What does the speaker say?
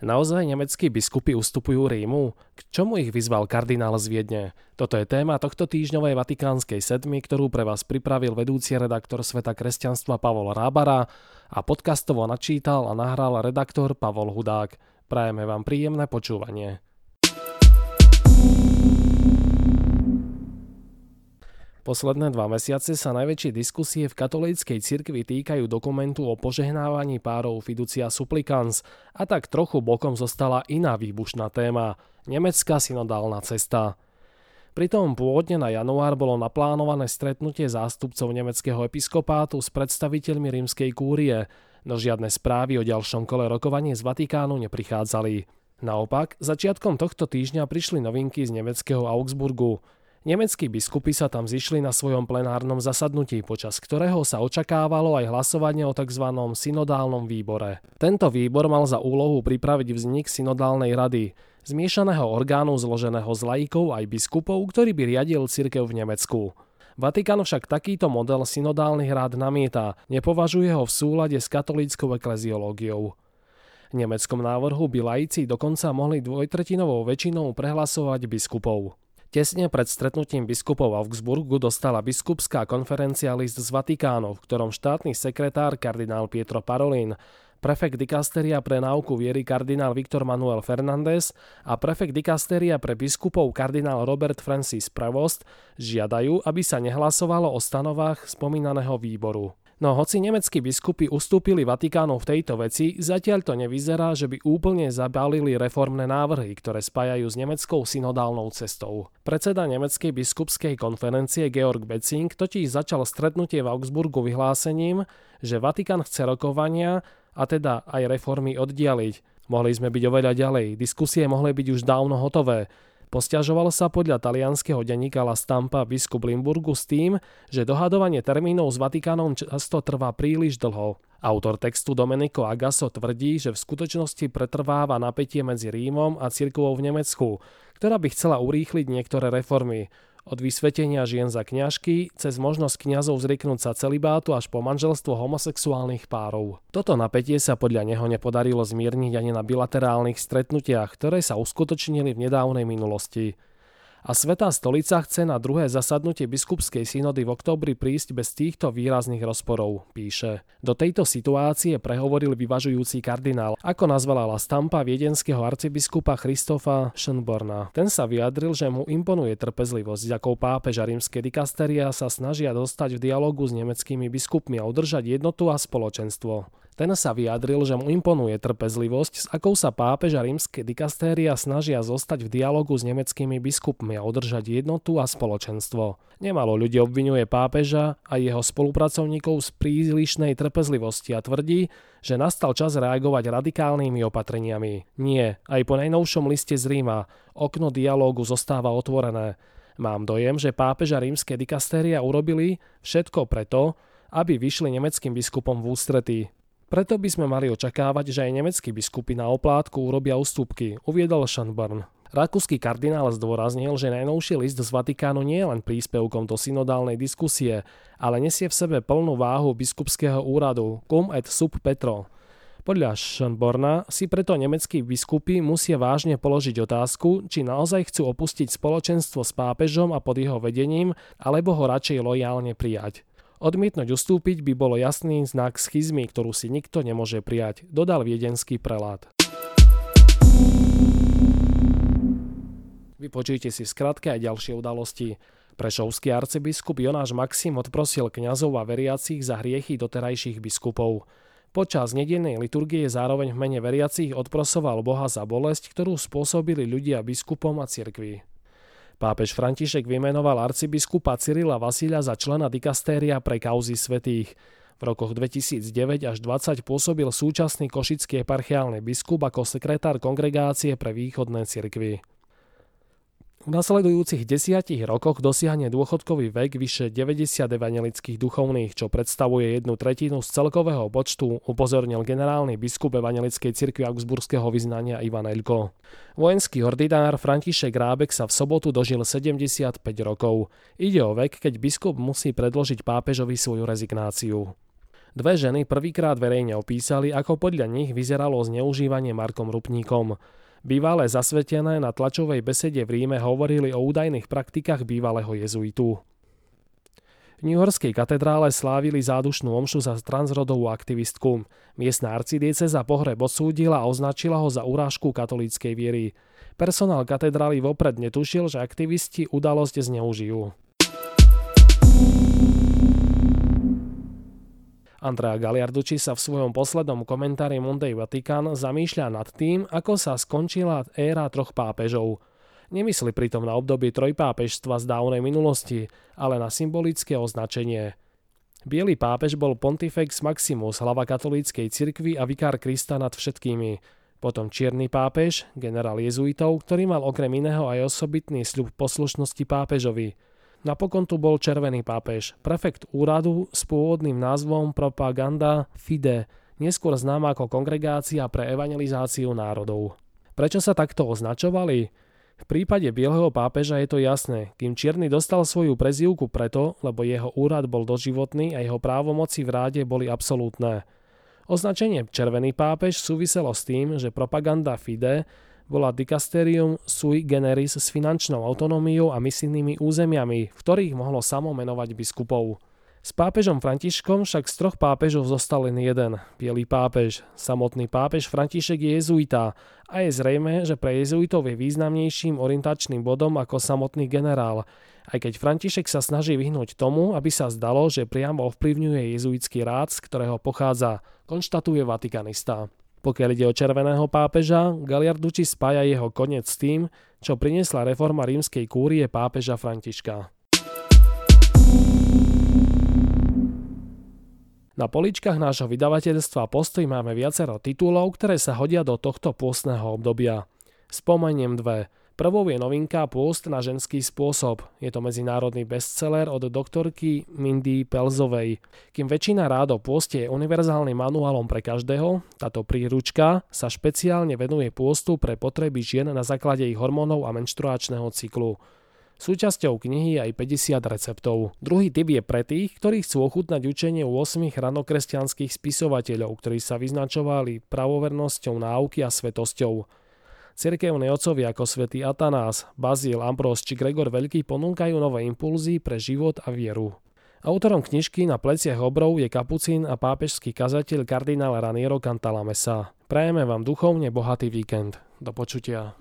Naozaj nemeckí biskupy ustupujú Rímu? K čomu ich vyzval kardinál z Viedne? Toto je téma tohto týždňovej Vatikánskej sedmy, ktorú pre vás pripravil vedúci redaktor Sveta kresťanstva Pavol Rábara a podcastovo načítal a nahral redaktor Pavol Hudák. Prajeme vám príjemné počúvanie. Posledné dva mesiace sa najväčšie diskusie v katolíckej cirkvi týkajú dokumentu o požehnávaní párov fiducia supplicans a tak trochu bokom zostala iná výbušná téma – nemecká synodálna cesta. Pritom pôvodne na január bolo naplánované stretnutie zástupcov nemeckého episkopátu s predstaviteľmi rímskej kúrie, no žiadne správy o ďalšom kole rokovania z Vatikánu neprichádzali. Naopak, začiatkom tohto týždňa prišli novinky z nemeckého Augsburgu – Nemeckí biskupy sa tam zišli na svojom plenárnom zasadnutí, počas ktorého sa očakávalo aj hlasovanie o tzv. synodálnom výbore. Tento výbor mal za úlohu pripraviť vznik synodálnej rady, zmiešaného orgánu zloženého z laikov aj biskupov, ktorý by riadil cirkev v Nemecku. Vatikán však takýto model synodálnych rád namieta, nepovažuje ho v súlade s katolíckou ekleziológiou. V nemeckom návrhu by laici dokonca mohli dvojtretinovou väčšinou prehlasovať biskupov. Tesne pred stretnutím biskupov Augsburgu dostala biskupská konferencia list z Vatikánu, v ktorom štátny sekretár kardinál Pietro Parolin, prefekt dikasteria pre náuku viery kardinál Viktor Manuel Fernández a prefekt dikasteria pre biskupov kardinál Robert Francis Prevost žiadajú, aby sa nehlasovalo o stanovách spomínaného výboru. No hoci nemeckí biskupy ustúpili Vatikánu v tejto veci, zatiaľ to nevyzerá, že by úplne zabalili reformné návrhy, ktoré spájajú s nemeckou synodálnou cestou. Predseda nemeckej biskupskej konferencie Georg Betzing totiž začal stretnutie v Augsburgu vyhlásením, že Vatikán chce rokovania a teda aj reformy oddialiť. Mohli sme byť oveľa ďalej, diskusie mohli byť už dávno hotové, Posťažoval sa podľa talianského denníka La Stampa biskup Limburgu s tým, že dohadovanie termínov s Vatikánom často trvá príliš dlho. Autor textu Domenico Agasso tvrdí, že v skutočnosti pretrváva napätie medzi Rímom a cirkvou v Nemecku, ktorá by chcela urýchliť niektoré reformy. Od vysvetenia žien za kňažky, cez možnosť kňazov zrieknúť sa celibátu až po manželstvo homosexuálnych párov. Toto napätie sa podľa neho nepodarilo zmierniť ani na bilaterálnych stretnutiach, ktoré sa uskutočnili v nedávnej minulosti a Svetá stolica chce na druhé zasadnutie biskupskej synody v oktobri prísť bez týchto výrazných rozporov, píše. Do tejto situácie prehovoril vyvažujúci kardinál, ako nazvala La Stampa viedenského arcibiskupa Christofa Schönborna. Ten sa vyjadril, že mu imponuje trpezlivosť, akou pápež a rímske dikasteria sa snažia dostať v dialogu s nemeckými biskupmi a udržať jednotu a spoločenstvo. Ten sa vyjadril, že mu imponuje trpezlivosť, s akou sa pápež a rímske dikastéria snažia zostať v dialogu s nemeckými biskupmi a udržať jednotu a spoločenstvo. Nemalo ľudí obvinuje pápeža a jeho spolupracovníkov z prílišnej trpezlivosti a tvrdí, že nastal čas reagovať radikálnymi opatreniami. Nie, aj po najnovšom liste z Ríma okno dialógu zostáva otvorené. Mám dojem, že pápež a rímske dikastéria urobili všetko preto, aby vyšli nemeckým biskupom v ústretí. Preto by sme mali očakávať, že aj nemeckí biskupy na oplátku urobia ústupky, uviedol Schönborn. Rakúsky kardinál zdôraznil, že najnovší list z Vatikánu nie je len príspevkom do synodálnej diskusie, ale nesie v sebe plnú váhu biskupského úradu cum et sub petro. Podľa Schönborna si preto nemeckí biskupy musia vážne položiť otázku, či naozaj chcú opustiť spoločenstvo s pápežom a pod jeho vedením, alebo ho radšej lojálne prijať. Odmietnúť ustúpiť by bolo jasný znak schizmy, ktorú si nikto nemôže prijať, dodal viedenský prelát. Vypočujte si skratke aj ďalšie udalosti. Prešovský arcibiskup Jonáš Maxim odprosil kňazov a veriacich za hriechy doterajších biskupov. Počas nedennej liturgie zároveň v mene veriacich odprosoval Boha za bolesť, ktorú spôsobili ľudia biskupom a cirkvi. Pápež František vymenoval arcibiskupa Cyrila Vasíľa za člena dikastéria pre kauzy svetých. V rokoch 2009 až 20 pôsobil súčasný košický eparchiálny biskup ako sekretár kongregácie pre východné cirkvy. V nasledujúcich desiatich rokoch dosiahne dôchodkový vek vyše 90 evangelických duchovných, čo predstavuje jednu tretinu z celkového počtu, upozornil generálny biskup evangelickej cirkvi augsburského vyznania Ivan Elko. Vojenský ordinár František Rábek sa v sobotu dožil 75 rokov. Ide o vek, keď biskup musí predložiť pápežovi svoju rezignáciu. Dve ženy prvýkrát verejne opísali, ako podľa nich vyzeralo zneužívanie Markom Rupníkom. Bývalé zasvetené na tlačovej besede v Ríme hovorili o údajných praktikách bývalého jezuitu. V New Yorkskej katedrále slávili zádušnú omšu za transrodovú aktivistku. Miestna arcidieceza pohreb odsúdila a označila ho za urážku katolíckej viery. Personál katedrály vopred netušil, že aktivisti udalosť zneužijú. Andrea Galiarducci sa v svojom poslednom komentári Monday Vatican zamýšľa nad tým, ako sa skončila éra troch pápežov. Nemyslí pritom na obdobie trojpápežstva z dávnej minulosti, ale na symbolické označenie. Bielý pápež bol Pontifex Maximus, hlava katolíckej cirkvi a vikár Krista nad všetkými. Potom čierny pápež, generál jezuitov, ktorý mal okrem iného aj osobitný sľub poslušnosti pápežovi – Napokon tu bol Červený pápež, prefekt úradu s pôvodným názvom Propaganda Fide, neskôr známa ako Kongregácia pre evangelizáciu národov. Prečo sa takto označovali? V prípade Bieleho pápeža je to jasné, kým Čierny dostal svoju prezývku preto, lebo jeho úrad bol doživotný a jeho právomoci v ráde boli absolútne. Označenie Červený pápež súviselo s tým, že propaganda Fide bola dikasterium sui generis s finančnou autonómiou a misijnými územiami, v ktorých mohlo samo menovať biskupov. S pápežom Františkom však z troch pápežov zostal len jeden, bielý pápež. Samotný pápež František je jezuita a je zrejme, že pre jezuitov je významnejším orientačným bodom ako samotný generál, aj keď František sa snaží vyhnúť tomu, aby sa zdalo, že priamo ovplyvňuje jezuitský rád, z ktorého pochádza, konštatuje vatikanista. Pokiaľ ide o červeného pápeža, Galiarduči spája jeho koniec s tým, čo priniesla reforma rímskej kúrie pápeža Františka. Na poličkách nášho vydavateľstva Postoj máme viacero titulov, ktoré sa hodia do tohto pôstneho obdobia. Spomeniem dve – Prvou je novinka Pôst na ženský spôsob. Je to medzinárodný bestseller od doktorky Mindy Pelzovej. Kým väčšina rád o pôste je univerzálnym manuálom pre každého, táto príručka sa špeciálne venuje pôstu pre potreby žien na základe ich hormónov a menštruačného cyklu. Súčasťou knihy je aj 50 receptov. Druhý typ je pre tých, ktorí chcú ochutnať učenie 8 ranokresťanských spisovateľov, ktorí sa vyznačovali pravovernosťou náuky a svetosťou. Cirkevní otcovia ako svätý Atanás, Bazíl, Ambrós či Gregor Veľký ponúkajú nové impulzy pre život a vieru. Autorom knižky na pleciach obrov je kapucín a pápežský kazateľ kardinál Raniero Cantalamessa. Prajeme vám duchovne bohatý víkend. Do počutia.